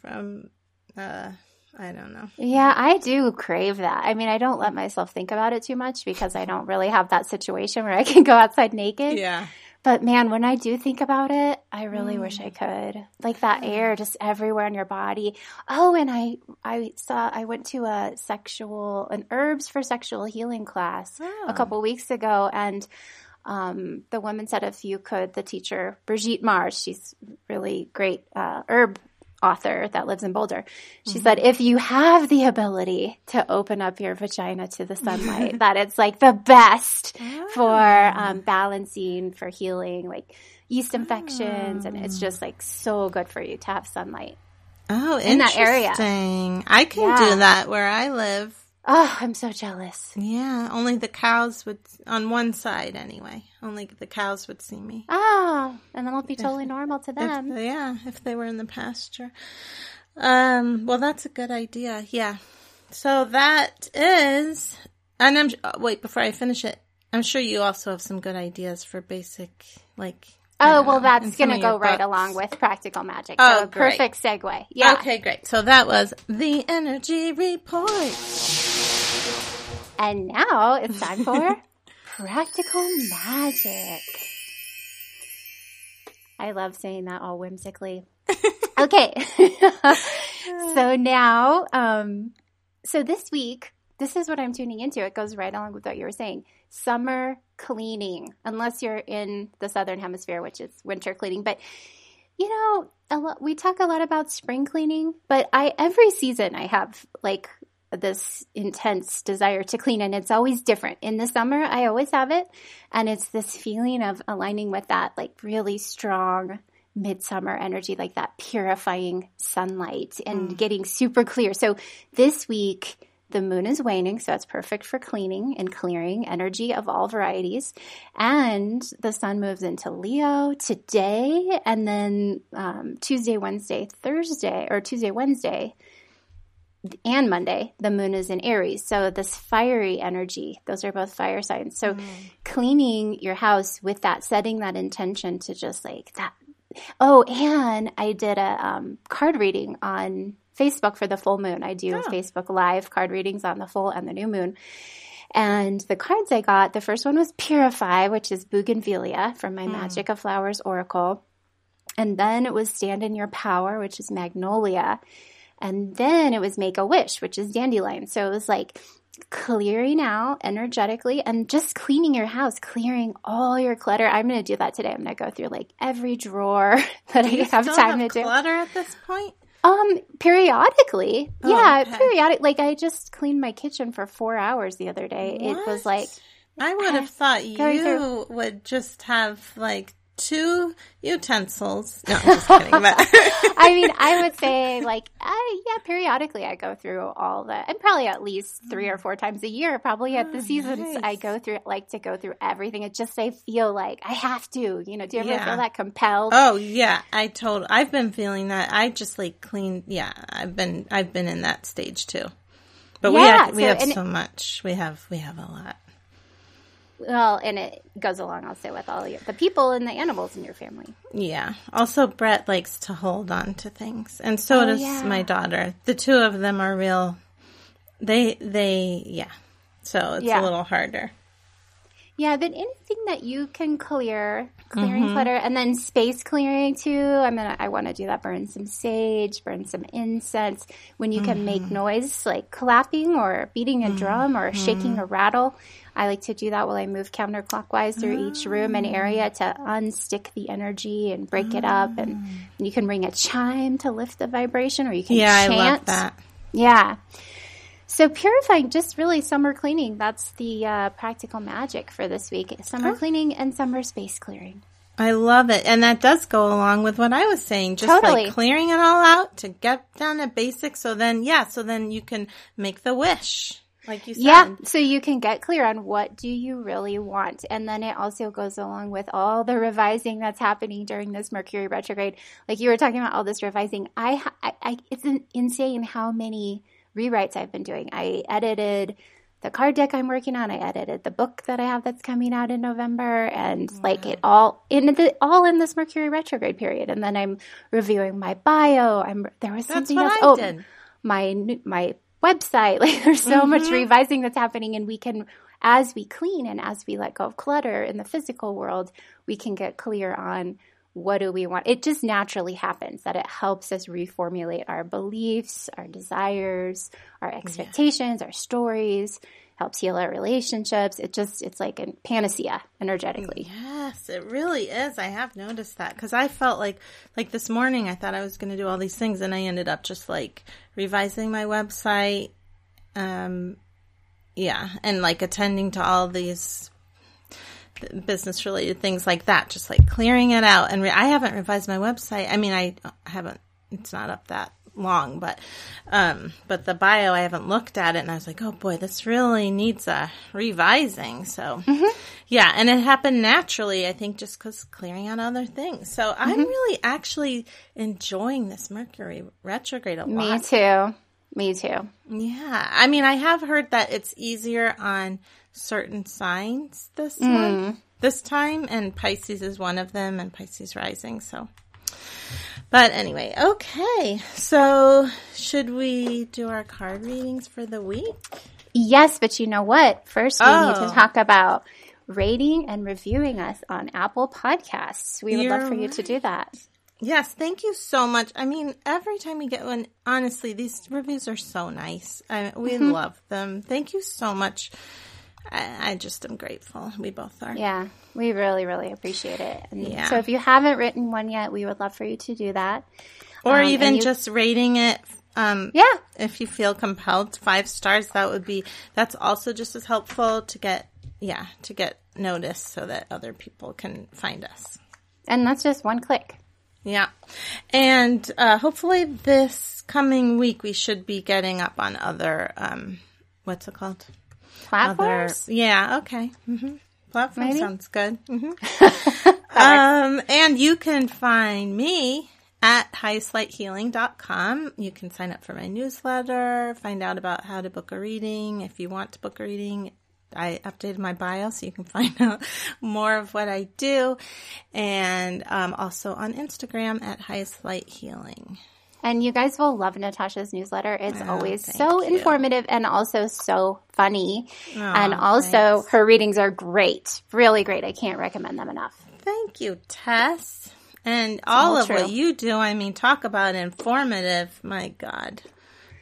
from. uh I don't know. Yeah, I do crave that. I mean, I don't let myself think about it too much because I don't really have that situation where I can go outside naked. Yeah. But man, when I do think about it, I really wish I could. Like that air just everywhere in your body. Oh, and I I saw I went to a sexual an herbs for sexual healing class Oh. a couple weeks ago and um, the woman said if you could, the teacher, Brigitte Mars, she's really great uh, herb author that lives in Boulder. She said, if you have the ability to open up your vagina to the sunlight, *laughs* that it's like the best for um, balancing, for healing, like yeast infections. And it's just like so good for you to have sunlight. Oh, In that area. I can Yeah. do that where I live. Oh, I'm so jealous. Yeah, only the cows would on one side anyway. Only the cows would see me. Oh, and then it'll be totally normal to them. they- yeah, if they were in the pasture. Um, well, that's a good idea. Yeah. So that is, and I'm uh, wait before I finish it. I'm sure you also have some good ideas for basic, like. Oh, well, that's going to go right books. along with practical magic. Oh, so a great. perfect segue. Yeah. Okay, great. So that was the energy report. And now it's time for *laughs* practical magic. I love saying that all whimsically. *laughs* Okay. *laughs* so now, um, so this week, this is what I'm tuning into. It goes right along with what you were saying. Summer cleaning, unless you're in the southern hemisphere, which is winter cleaning. But you know, a lot, we talk a lot about spring cleaning, but I every season I have like this intense desire to clean and it's always different. In the summer, I always have it and it's this feeling of aligning with that like really strong midsummer energy, like that purifying sunlight and getting super clear. So this week, the moon is waning, so it's perfect for cleaning and clearing energy of all varieties. And the sun moves into Leo today, and then um, Tuesday, Wednesday, Thursday, or Tuesday, Wednesday, and Monday, the moon is in Aries. So this fiery energy, those are both fire signs. So cleaning your house with that, setting that intention to just like that. Oh, and I did a um, card reading on Facebook for the full moon. I do Facebook live card readings on the full and the new moon. And the cards I got, the first one was Purify, which is Bougainvillea from my Magic of Flowers Oracle. And then it was Stand in Your Power, which is Magnolia. And then it was Make a Wish, which is Dandelion. So it was like clearing out energetically and just cleaning your house, clearing all your clutter. I'm going to do that today. I'm going to go through like every drawer *laughs* that I have time have to do. clutter at this point. Um, periodically. Oh, yeah, okay. periodic. Like I just cleaned my kitchen for four hours the other day. It was like, I would have *laughs* thought you would just have like two utensils. No, I'm just *laughs* kidding. But *laughs* I mean, I would say like, I, yeah, periodically I go through all the, and probably at least three or mm. four times a year, probably at the oh, seasons nice. I go through, like to go through everything. It just, I feel like I have to, you know, do you ever Yeah. feel that compelled? oh yeah, I told. I've been feeling that. I just like clean. Yeah, I've been. I've been in that stage too. But we Yeah, have we so- have so much. We have we have a lot. Well, and it goes along also with all your, the people and the animals in your family. Yeah. Also, Brett likes to hold on to things, and so Oh, does yeah. my daughter. The two of them are real. They they yeah. So it's Yeah. a little harder. Yeah, but anything that you can clear, clearing mm-hmm. clutter, and then space clearing too. I'm gonna, I want to do that. Burn some sage, burn some incense. When you can make mm-hmm. noise like clapping or beating a mm-hmm. drum or shaking a rattle, I like to do that while I move counterclockwise through each room and area to unstick the energy and break it up. And you can ring a chime to lift the vibration, or you can chant. Yeah, chant. I love that. Yeah. So purifying, just really summer cleaning. That's the uh, practical magic for this week. Summer cleaning and summer space clearing. I love it. And that does go along with what I was saying. Just Totally. like clearing it all out to get down to basics. So then, yeah, so then you can make the wish. Like you said. Yeah, so you can get clear on what do you really want. And then it also goes along with all the revising that's happening during this Mercury retrograde. Like you were talking about all this revising. I, I, I it's in- insane how many rewrites I've been doing. I edited the card deck I'm working on. I edited the book that I have that's coming out in November, and like it all in the all in this Mercury retrograde period. And then I'm reviewing my bio. I'm there was That's something else. I oh, did. my new- my website. *laughs* Like there's so Mm-hmm. much revising that's happening, and we can as we clean and as we let go of clutter in the physical world, we can get clear on what do we want. It just naturally happens that it helps us reformulate our beliefs, our desires, our expectations, our stories. Helps heal our relationships. It just it's like a panacea energetically. Yes, it really is. I have noticed that because I felt like, like this morning, I thought I was going to do all these things, and I ended up just like revising my website, um, yeah, and like attending to all these business related things like that, just like clearing it out. And re- I haven't revised my website. I mean, I haven't. It's not up that long, but um, but the bio I haven't looked at it, and I was like, oh boy, this really needs a revising. So mm-hmm. yeah, and it happened naturally, I think, just because clearing out other things. So I'm mm-hmm. really actually enjoying this Mercury retrograde a lot. Me too. Me too. Yeah. I mean, I have heard that it's easier on certain signs this mm. month, this time, and Pisces is one of them, and Pisces rising. So, but anyway, okay. So, should we do our card readings for the week? Yes, but you know what? First, we need Oh. to talk about rating and reviewing us on Apple Podcasts. We would love You're for you to do that. Yes, thank you so much. I mean, every time we get one, honestly, these reviews are so nice. I, we mm-hmm. love them. Thank you so much. I, I just am grateful. We both are. Yeah, we really, really appreciate it. And Yeah. So if you haven't written one yet, we would love for you to do that. Or Um, even you- just rating it. Um, Yeah. if you feel compelled, five stars. That would be. That's also just as helpful to get. Yeah, to get noticed so that other people can find us. And that's just one click. Yeah. And uh, hopefully this coming week we should be getting up on other um what's it called? Platforms? Other Yeah, okay. hmm Platform Maybe? sounds good. *laughs* hmm um and you can find me at highestlighthealing.com. You can sign up for my newsletter, find out about how to book a reading if you want to book a reading. I updated my bio so you can *laughs* find out more of what I do. And um, also on Instagram at highest light healing. And you guys will love Natasha's newsletter. It's always so you. informative and also so funny. and also, thanks. her readings are great. Really great. I can't recommend them enough. Thank you, Tess. And all all of what you do, I mean, talk about informative. My God.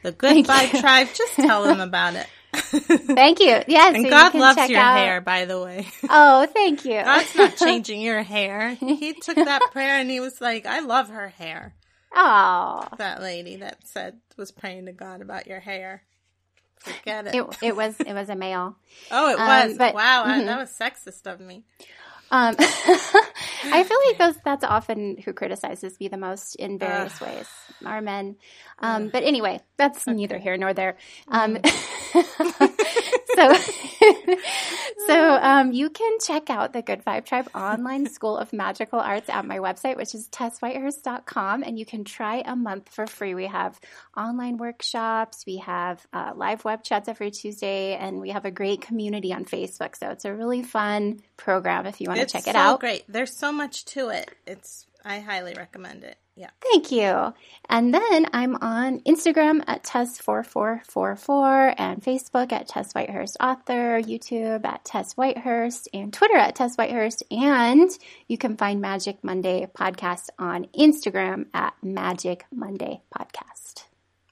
The Good Vibe. Tribe, just *laughs* tell them about it. *laughs* Thank you. Yes. and you God can loves check your out- hair, by the way. *laughs* Oh, thank you. God's not changing your hair. He took that prayer and he was like, I love her hair. Oh, That lady that said, was praying to God about your hair. Forget it. it, it was it was a male. oh, it um, was. but- wow, I, that was sexist of me. Um, *laughs* I feel like those that's often who criticizes me the most in various ways are men. Um, but anyway, that's neither here nor there. Um, *laughs* so, *laughs* so um, you can check out the Good Vibe Tribe online school of magical arts at my website, which is tesswhitehurst.com, and you can try a month for free. We have online workshops, we have uh, live web chats every Tuesday, and we have a great community on Facebook. So it's a really fun program if you want to check it so out. Great. There's so much to it. It's I highly recommend it. Yeah. Thank you. And then I'm on Instagram at Tess4444 and Facebook at Tess Whitehurst Author, YouTube at Tess Whitehurst, and Twitter at Tess Whitehurst. And you can find Magic Monday Podcast on Instagram at Magic Monday Podcast.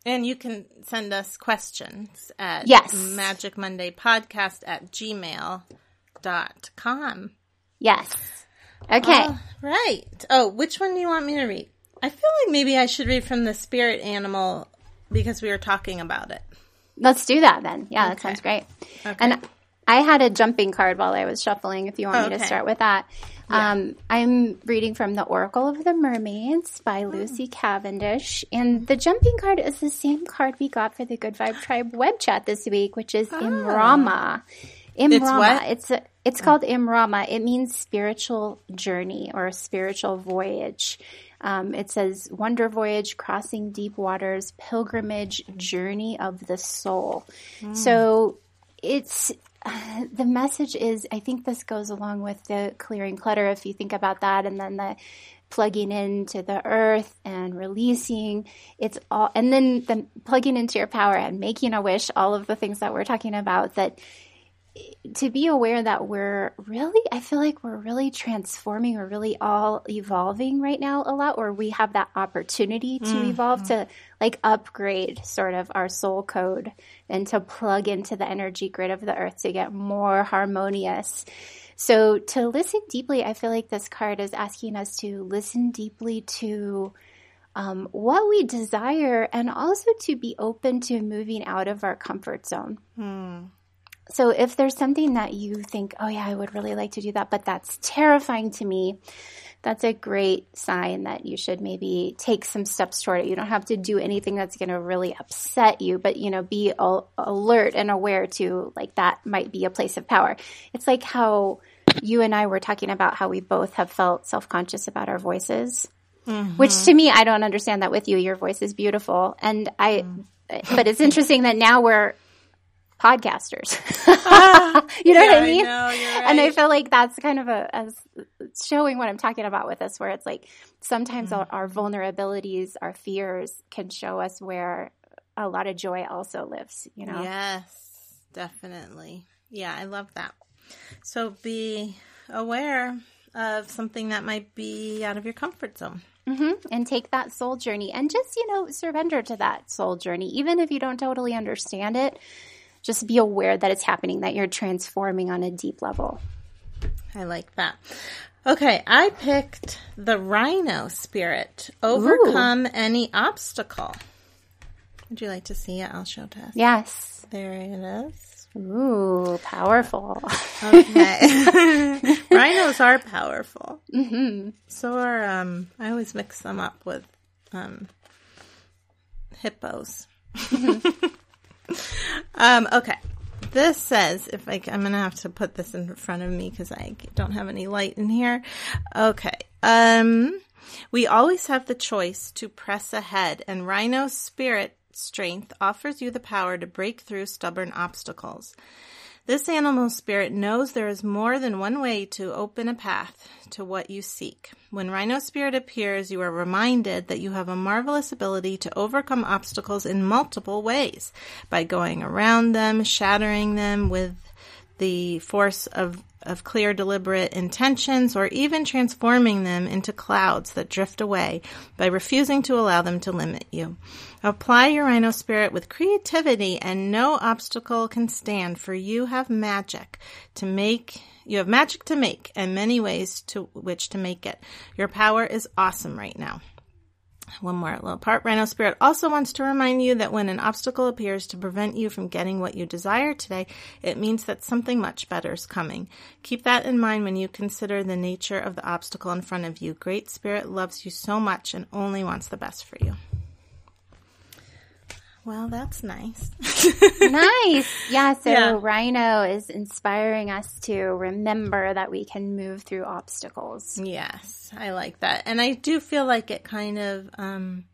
And you can send us questions at Yes. Magic Monday Podcast at gmail.com. Yes. Okay. All right. Oh, which one do you want me to read? I feel like maybe I should read from the spirit animal because we were talking about it. Let's do that then. Yeah, that sounds great. Okay. And I had a jumping card while I was shuffling. If you want me to start with that, um, I'm reading from the Oracle of the Mermaids by Lucy Cavendish, and the jumping card is the same card we got for the Good Vibe Tribe web chat this week, which is Imrama. Imrama. what? It's a, it's called Imrama. It means spiritual journey or a spiritual voyage. Um, it says wonder voyage, crossing deep waters, pilgrimage, journey of the soul. So it's *sighs* the message is I think this goes along with the clearing clutter if you think about that and then the plugging into the earth and releasing it's all and then the plugging into your power and making a wish all of the things that we're talking about that to be aware that we're really i feel like we're really transforming we're really all evolving right now a lot or we have that opportunity to evolve to like upgrade sort of our soul code and to plug into the energy grid of the earth to get more harmonious. So to listen deeply i feel like this card is asking us to listen deeply to um, what we desire and also to be open to moving out of our comfort zone so if there's something that you think, oh yeah, I would really like to do that, but that's terrifying to me, that's a great sign that you should maybe take some steps toward it. You don't have to do anything that's going to really upset you, but you know, be al- alert and aware to like that might be a place of power. It's like how you and I were talking about how we both have felt self-conscious about our voices. Mm-hmm. Which to me, I don't understand that with you. Your voice is beautiful. And I, mm. but it's interesting that now we're podcasters. *laughs* you know Yeah, what I I mean? know, you're And I feel like that's kind of a, as showing what I'm talking about with this, where it's like sometimes our, our vulnerabilities, our fears can show us where a lot of joy also lives, you know? Yes, definitely. Yeah, I love that. So be aware of something that might be out of your comfort zone. hmm And take that soul journey and just, you know, surrender to that soul journey. Even if you don't totally understand it, just be aware that it's happening, that you're transforming on a deep level. I like that. Okay, I picked the rhino spirit. Overcome any obstacle. Would you like to see it? I'll show Tess. Yes. There it is. Ooh, powerful. Okay. *laughs* *laughs* Rhinos are powerful. Mm-hmm. So are, um, I always mix them up with um, hippos. *laughs* um, okay. This says, if I, I'm going to have to put this in front of me because I don't have any light in here. Okay. Um, we always have the choice to press ahead, and Rhino Spirit Strength offers you the power to break through stubborn obstacles. This animal spirit knows there is more than one way to open a path to what you seek. When Rhino Spirit appears, you are reminded that you have a marvelous ability to overcome obstacles in multiple ways by going around them, shattering them with the force of, of clear, deliberate intentions, or even transforming them into clouds that drift away by refusing to allow them to limit you. Apply your rhino spirit with creativity and no obstacle can stand for you have magic to make you have magic to make and many ways to which to make it. Your power is awesome right now. One more little part. Rhino Spirit also wants to remind you that when an obstacle appears to prevent you from getting what you desire today, it means that something much better is coming. Keep that in mind when you consider the nature of the obstacle in front of you. Great Spirit loves you so much and only wants the best for you. Well, that's nice. nice. *laughs* Yeah. So Yeah. Rhino is inspiring us to remember that we can move through obstacles. Yes, I like that. And I do feel like it kind of um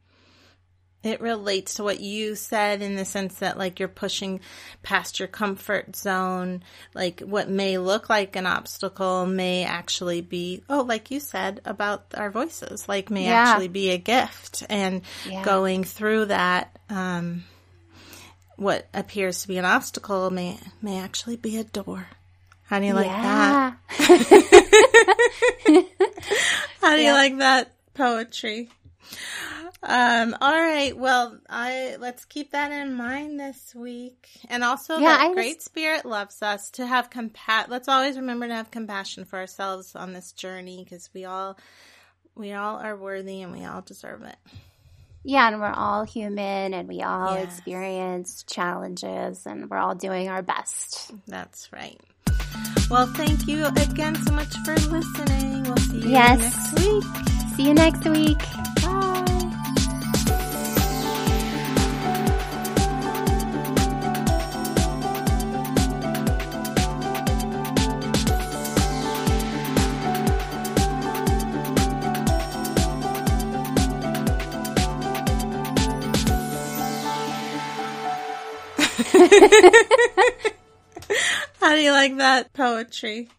it relates to what you said in the sense that like you're pushing past your comfort zone. Like what may look like an obstacle may actually be oh, like you said about our voices, like may Yeah. actually be a gift. And Yeah. going through that, um what appears to be an obstacle may may actually be a door. How do you like that? *laughs* *laughs* How do you like that poetry? Um, all right. Well, I let's keep that in mind this week, and also Yeah, that I Great Spirit loves us to have compa. Let's always remember to have compassion for ourselves on this journey because we all we all are worthy and we all deserve it. Yeah, and we're all human and we all Yes. experience challenges and we're all doing our best. That's right. Well, thank you again so much for listening. We'll see you Yes. next week. See you next week. *laughs* How do you like that poetry?